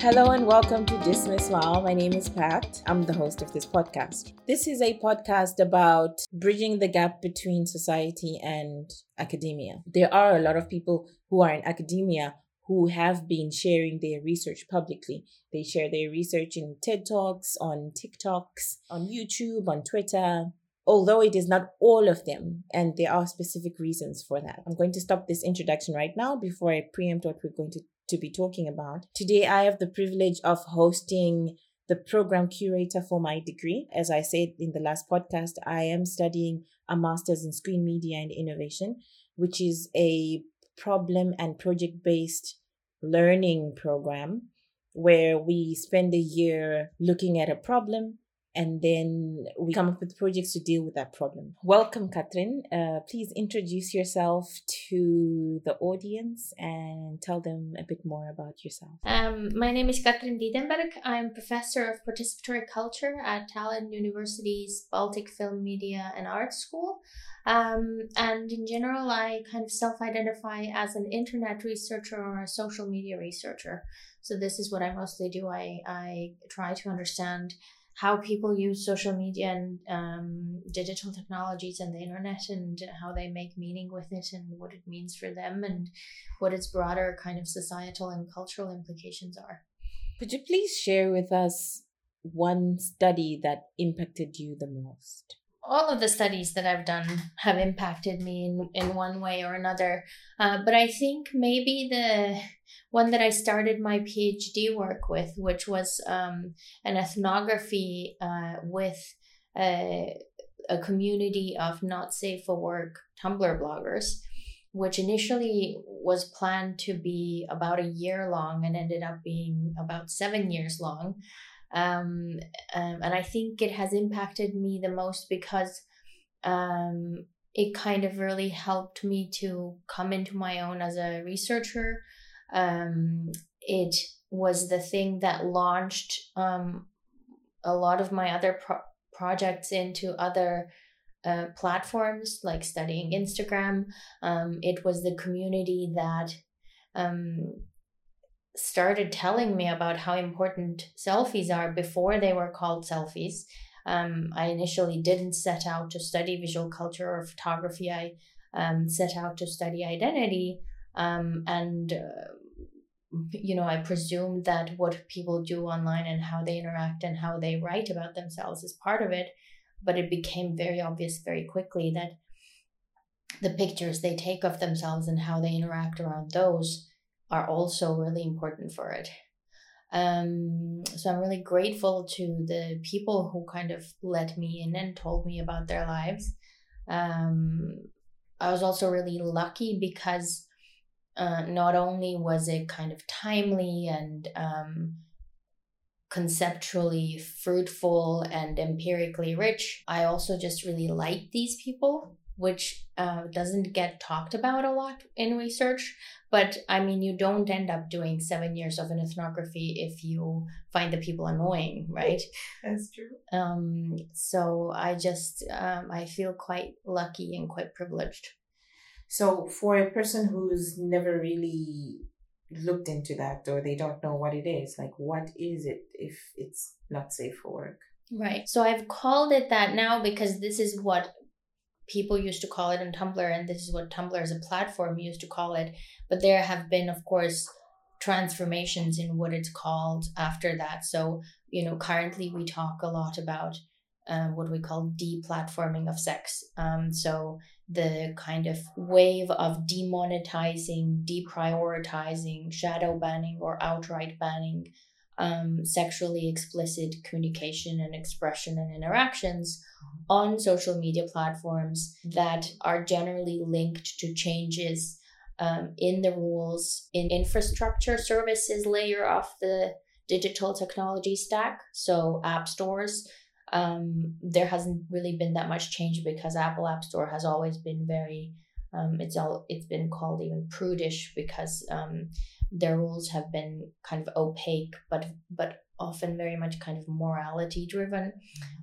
Hello and welcome to Dismiss Wow. My name is Pat. I'm the host of this podcast. This is a podcast about bridging the gap between society and academia. There are a lot of people who are in academia who have been sharing their research publicly. They share their research in TED Talks, on TikToks, on YouTube, on Twitter, although it is not all of them, and there are specific reasons for that. I'm going to stop this introduction right now before I preempt what we're going to to be talking about. Today, I have the privilege of hosting the program curator for my degree. As I said in the last podcast, I am studying a master's in screen media and innovation, which is a problem and project based learning program where we spend a year looking at a problem and then we come up with projects to deal with that problem. Welcome, Katrin. Uh, please introduce yourself to the audience and tell them a bit more about yourself. Um, my name is Katrin Tiidenberg. I'm professor of participatory culture at Tallinn University's Baltic Film, Media, and Art School. Um, and in general, I kind of self identify as an internet researcher or a social media researcher. So, this is what I mostly do. I, I try to understand how people use social media and um, digital technologies and the internet and how they make meaning with it and what it means for them and what its broader kind of societal and cultural implications are. Could you please share with us one study that impacted you the most? all of the studies that I've done have impacted me in, in one way or another. Uh, but I think maybe the one that I started my PhD work with, which was um, an ethnography uh, with a, a community of not safe for work Tumblr bloggers, which initially was planned to be about a year long and ended up being about seven years long. Um, um, and I think it has impacted me the most because um, it kind of really helped me to come into my own as a researcher. Um, it was the thing that launched um, a lot of my other pro- projects into other uh, platforms like studying Instagram. Um, it was the community that um, started telling me about how important selfies are before they were called selfies. Um, I initially didn't set out to study visual culture or photography. I um, set out to study identity. Um, and, uh, you know, I presume that what people do online and how they interact and how they write about themselves is part of it. But it became very obvious very quickly that the pictures they take of themselves and how they interact around those are also really important for it. Um, so I'm really grateful to the people who kind of let me in and told me about their lives. Um, I was also really lucky because uh, not only was it kind of timely and um, conceptually fruitful and empirically rich, I also just really liked these people which uh, doesn't get talked about a lot in research. But I mean, you don't end up doing seven years of an ethnography if you find the people annoying, right? That's true. Um, so I just um, I feel quite lucky and quite privileged. So for a person who's never really looked into that or they don't know what it is, like what is it if it's not safe for work? Right. So I've called it that now because this is what people used to call it on Tumblr, and this is what Tumblr as a platform used to call it. But there have been, of course, transformations in what it's called after that. So, you know, currently we talk a lot about uh, what we call deplatforming of sex. Um, so the kind of wave of demonetizing, deprioritizing, shadow banning, or outright banning um, sexually explicit communication and expression and interactions on social media platforms that are generally linked to changes um, in the rules in infrastructure services layer of the digital technology stack so app stores um, there hasn't really been that much change because apple app store has always been very um, it's all it's been called even prudish because um, their rules have been kind of opaque but but often very much kind of morality driven.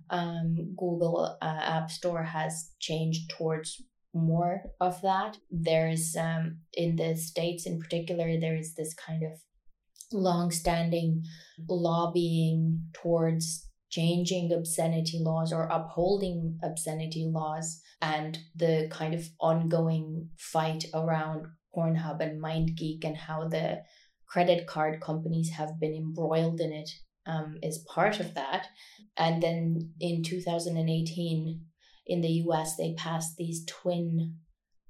Um, google uh, app store has changed towards more of that. There's um, in the states in particular there is this kind of long-standing lobbying towards changing obscenity laws or upholding obscenity laws and the kind of ongoing fight around Pornhub and MindGeek and how the credit card companies have been embroiled in it um, is part of that. And then in 2018, in the US, they passed these twin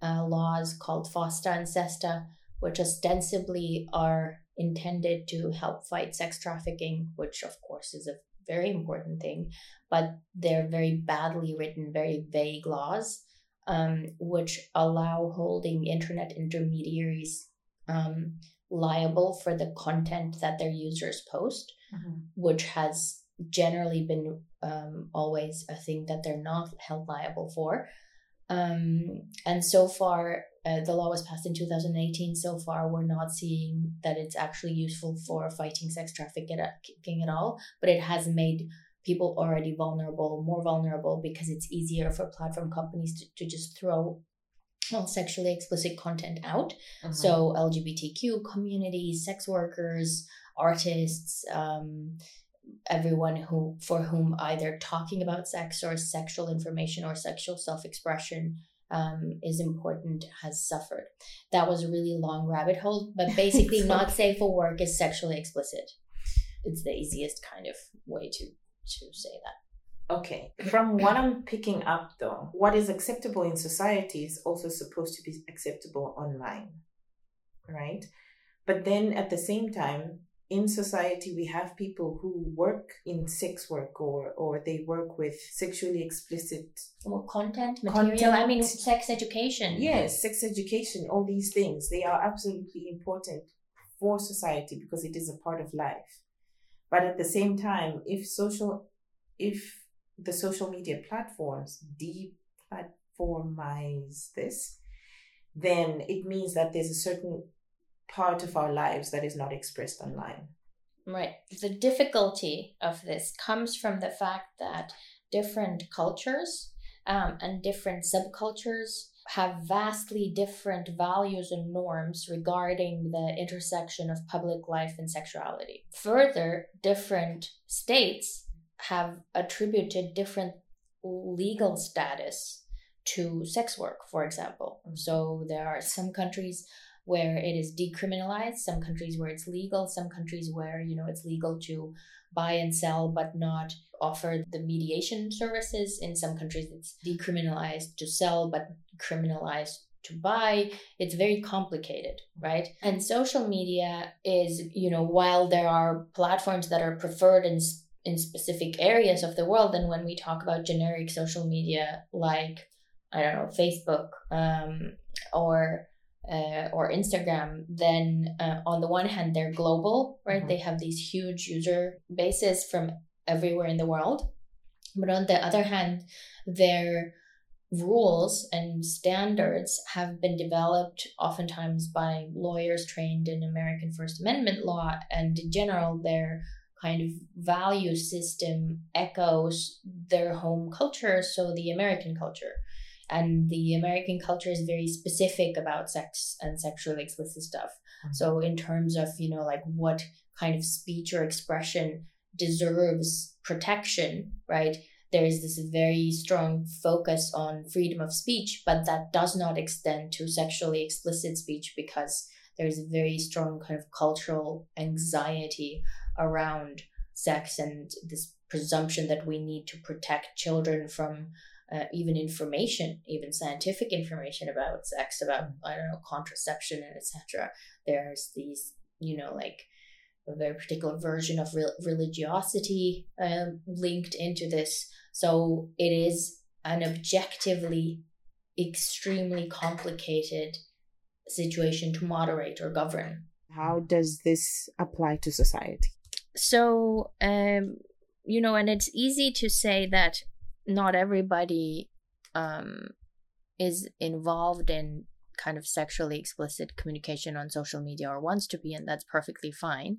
uh, laws called FOSTA and SESTA, which ostensibly are intended to help fight sex trafficking, which of course is a very important thing, but they're very badly written, very vague laws, um, which allow holding internet intermediaries um, liable for the content that their users post, mm-hmm. which has generally been um, always a thing that they're not held liable for. Um, and so far, uh, the law was passed in 2018. So far, we're not seeing that it's actually useful for fighting sex trafficking at all, but it has made people already vulnerable more vulnerable because it's easier for platform companies to, to just throw all sexually explicit content out. Mm-hmm. So, LGBTQ communities, sex workers, artists, um, everyone who for whom either talking about sex or sexual information or sexual self-expression um, is important has suffered. That was a really long rabbit hole but basically not safe for work is sexually explicit. It's the easiest kind of way to to say that. Okay. From what i'm picking up though what is acceptable in society is also supposed to be acceptable online right? But then at the same time in society we have people who work in sex work or or they work with sexually explicit or content material content. i mean sex education yes sex education all these things they are absolutely important for society because it is a part of life but at the same time if social if the social media platforms deplatformize this then it means that there's a certain part of our lives that is not expressed online. Right. The difficulty of this comes from the fact that different cultures um, and different subcultures have vastly different values and norms regarding the intersection of public life and sexuality. Further, different states have attributed different legal status to sex work, for example. So there are some countries where it is decriminalized, some countries where it's legal, some countries where, you know, it's legal to buy and sell but not offer the mediation services. In some countries it's decriminalized to sell but criminalized to buy. It's very complicated, right? And social media is, you know, while there are platforms that are preferred in in specific areas of the world, and when we talk about generic social media like I don't know, Facebook um, or uh, or Instagram, then uh, on the one hand, they're global, right? Mm-hmm. They have these huge user bases from everywhere in the world. But on the other hand, their rules and standards have been developed oftentimes by lawyers trained in American First Amendment law. And in general, their kind of value system echoes their home culture, so the American culture and the American culture is very specific about sex and sexually explicit stuff. Mm-hmm. So in terms of you know like what kind of speech or expression deserves protection, right? There is this very strong focus on freedom of speech, but that does not extend to sexually explicit speech because there is a very strong kind of cultural anxiety around sex and this presumption that we need to protect children from uh, even information, even scientific information about sex, about I don't know contraception and etc. There's these, you know, like a very particular version of re- religiosity um, linked into this. So it is an objectively extremely complicated situation to moderate or govern. How does this apply to society? So, um, you know, and it's easy to say that not everybody um, is involved in kind of sexually explicit communication on social media or wants to be, and that's perfectly fine.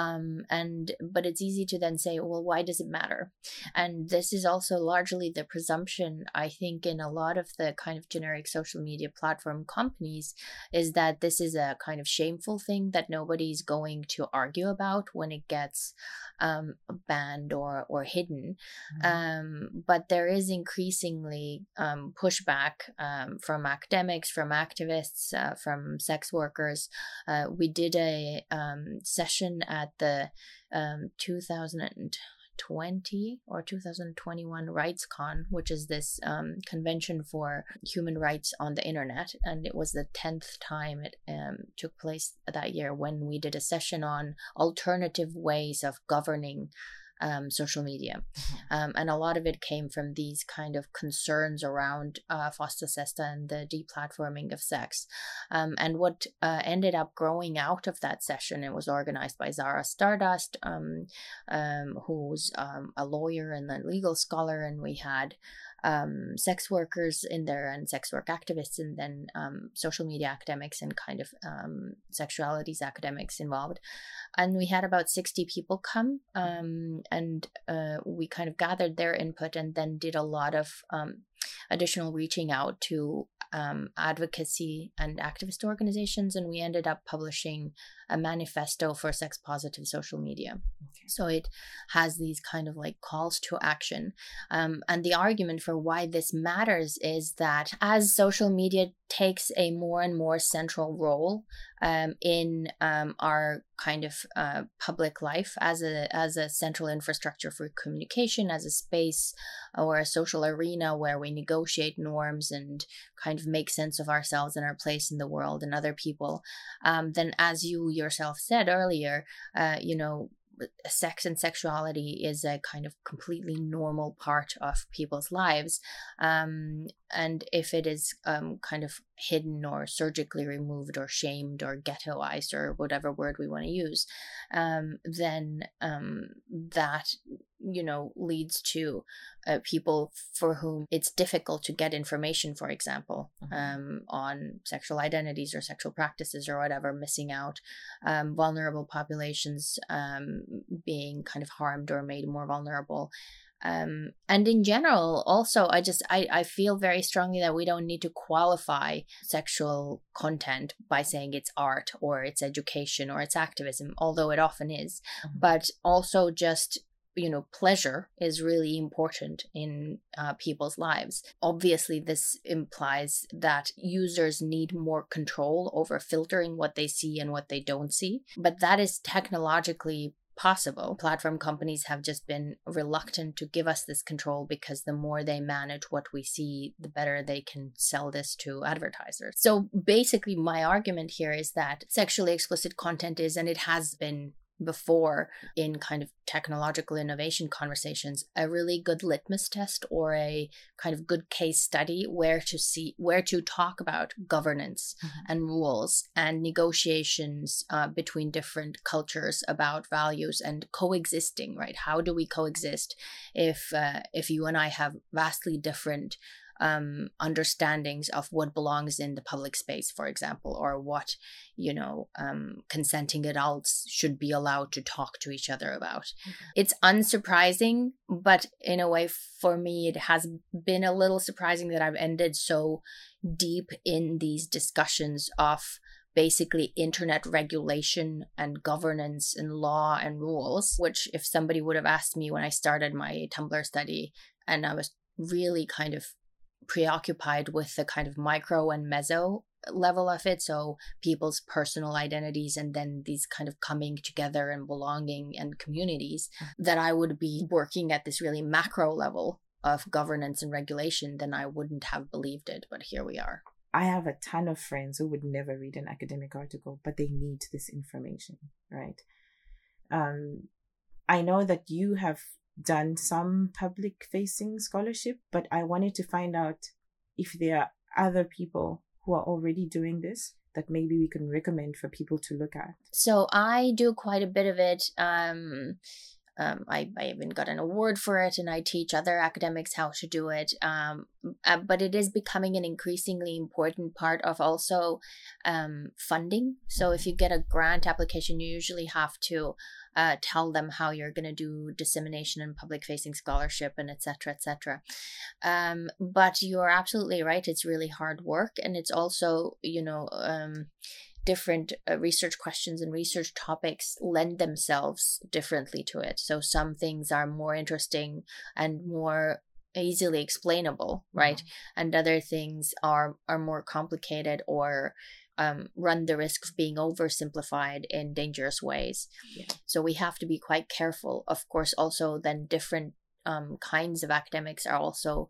Um, and but it's easy to then say well why does it matter? And this is also largely the presumption i think in a lot of the kind of generic social media platform companies is that this is a kind of shameful thing that nobody's going to argue about when it gets um, banned or or hidden. Mm-hmm. um, but there is increasingly um, pushback um, from academics from activists uh, from sex workers. Uh, we did a um, session at the um, 2020 or 2021 RightsCon, which is this um, convention for human rights on the internet. And it was the 10th time it um, took place that year when we did a session on alternative ways of governing um, social media. Mm-hmm. Um, and a lot of it came from these kind of concerns around uh, FOSTA-SESTA and the deplatforming of sex. Um, and what uh, ended up growing out of that session, it was organized by Zahra Stardust, um, um, who's um, a lawyer and a legal scholar, and we had um, sex workers in there and sex work activists and then um, social media academics and kind of um, sexualities academics involved. And we had about 60 people come um, and uh, we kind of gathered their input and then did a lot of um, additional reaching out to um, advocacy and activist organizations, and we ended up publishing a manifesto for sex positive social media. Okay. So it has these kind of like calls to action. Um, and the argument for why this matters is that as social media takes a more and more central role um, in um, our kind of uh, public life as a as a central infrastructure for communication, as a space or a social arena where we negotiate norms and kind of make sense of ourselves and our place in the world and other people. Um, then, as you yourself said earlier, uh, you know, sex and sexuality is a kind of completely normal part of people's lives. Um, and if it is um, kind of hidden or surgically removed or shamed or ghettoized or whatever word we want to use, um, then um, that you know leads to uh, people for whom it's difficult to get information for example mm-hmm. um, on sexual identities or sexual practices or whatever missing out um, vulnerable populations um, being kind of harmed or made more vulnerable um, and in general also i just I, I feel very strongly that we don't need to qualify sexual content by saying it's art or it's education or it's activism although it often is mm-hmm. but also just you know pleasure is really important in uh, people's lives obviously this implies that users need more control over filtering what they see and what they don't see but that is technologically possible. Platform companies have just been reluctant to give us this control because the more they manage what we see, the better they can sell this to advertisers. So basically, my argument here is that sexually explicit content is, and it has been before in kind of technological innovation conversations a really good litmus test or a kind of good case study where to see where to talk about governance mm-hmm. and rules and negotiations uh, between different cultures about values and coexisting right how do we coexist if uh, if you and i have vastly different um, understandings of what belongs in the public space, for example, or what, you know, um, consenting adults should be allowed to talk to each other about. Mm-hmm. It's unsurprising, but in a way, for me, it has been a little surprising that I've ended so deep in these discussions of basically internet regulation and governance and law and rules, which if somebody would have asked me when I started my Tumblr study and I was really kind of preoccupied with the kind of micro and meso level of it so people's personal identities and then these kind of coming together and belonging and communities mm-hmm. that i would be working at this really macro level of governance and regulation then i wouldn't have believed it but here we are i have a ton of friends who would never read an academic article but they need this information right um i know that you have done some public facing scholarship, but I wanted to find out if there are other people who are already doing this that maybe we can recommend for people to look at. So I do quite a bit of it. Um, um, I, I even got an award for it and I teach other academics how to do it. Um, uh, but it is becoming an increasingly important part of also um, funding. So if you get a grant application, you usually have to uh, tell them how you're going to do dissemination and public facing scholarship and etc etc um, but you're absolutely right it's really hard work and it's also you know um, different uh, research questions and research topics lend themselves differently to it. So some things are more interesting and more easily explainable, right? Mm-hmm. And other things are are more complicated or um, run the risk of being oversimplified in dangerous ways. Yeah. So we have to be quite careful. Of course, also then different um, kinds of academics are also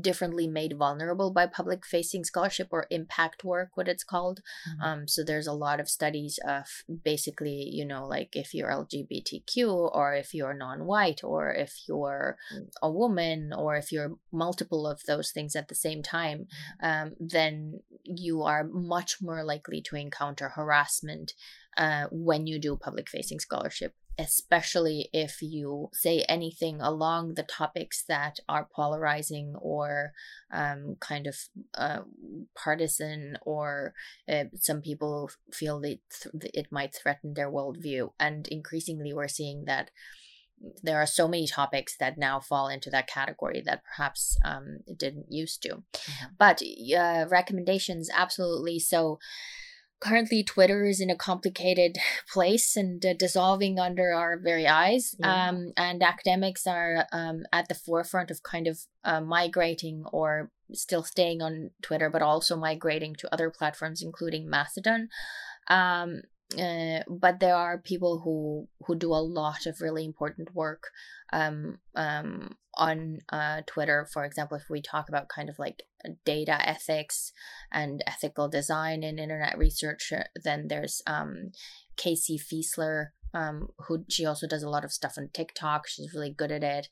differently made vulnerable by public facing scholarship or impact work what it's called mm-hmm. um, so there's a lot of studies of basically you know like if you're lgbtq or if you're non-white or if you're a woman or if you're multiple of those things at the same time mm-hmm. um, then you are much more likely to encounter harassment uh, when you do public facing scholarship especially if you say anything along the topics that are polarizing or um, kind of uh, partisan, or uh, some people feel that it might threaten their worldview. And increasingly, we're seeing that there are so many topics that now fall into that category that perhaps um, didn't used to. Mm-hmm. But uh, recommendations, absolutely. So, currently Twitter is in a complicated place and uh, dissolving under our very eyes. Yeah. Um, and academics are um, at the forefront of kind of uh, migrating or still staying on Twitter, but also migrating to other platforms, including Mastodon. Um, uh, but there are people who who do a lot of really important work um, um, on uh, Twitter. For example, if we talk about kind of like data ethics and ethical design in internet research, uh, then there's um, Casey Fiesler. Um, who she also does a lot of stuff on TikTok. She's really good at it.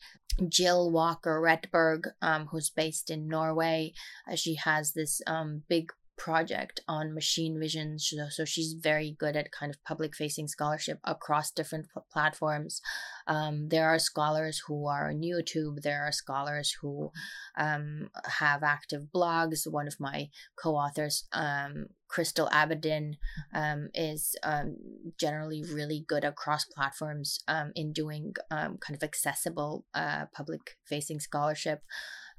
Jill Walker Rettberg, um, who's based in Norway, uh, she has this um big project on machine vision. So she's very good at kind of public facing scholarship across different platforms. Um, there are scholars who are on YouTube. There are scholars who um, have active blogs. One of my co authors, um, Crystal Abidin, um, is um, generally really good across platforms um, in doing kind of accessible uh, public facing scholarship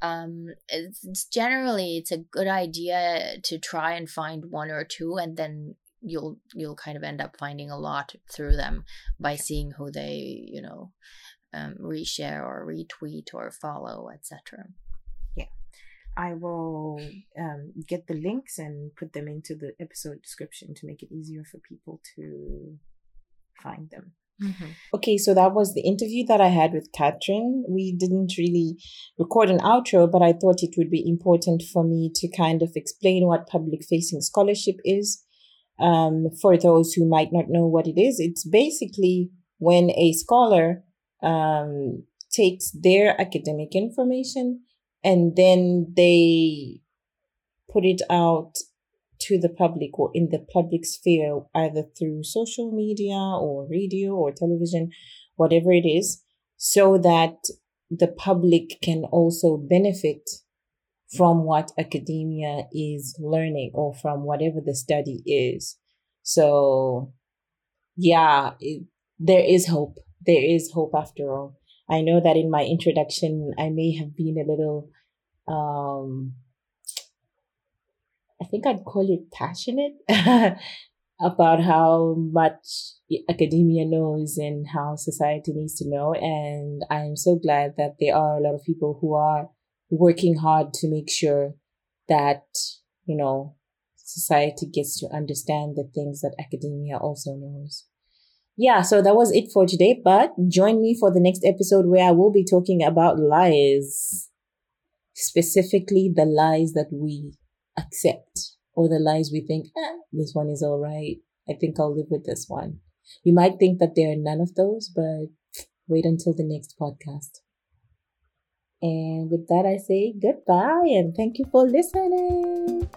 um it's, it's generally it's a good idea to try and find one or two and then you'll you'll kind of end up finding a lot through them by seeing who they you know um, reshare or retweet or follow etc yeah. I will um, get the links and put them into the episode description to make it easier for people to find them Mm-hmm. Okay, so that was the interview that I had with Catherine. We didn't really record an outro, but I thought it would be important for me to kind of explain what public facing scholarship is. Um, for those who might not know what it is, it's basically when a scholar um, takes their academic information and then they put it out to the public or in the public sphere, either through social media or radio or television, whatever it is, so that the public can also benefit from what academia is learning or from whatever the study is. So, yeah, it, there is hope. There is hope after all. I know that in my introduction, I may have been a little um, think I'd call it passionate about how much academia knows and how society needs to know. And I'm so glad that there are a lot of people who are working hard to make sure that, you know, society gets to understand the things that academia also knows. Yeah, so that was it for today, but join me for the next episode where I will be talking about lies. Specifically, the lies that we accept or the lies we think, eh, this one is all right. I think I'll live with this one. You might think that there are none of those, but wait until the next podcast. And with that, I say goodbye and thank you for listening.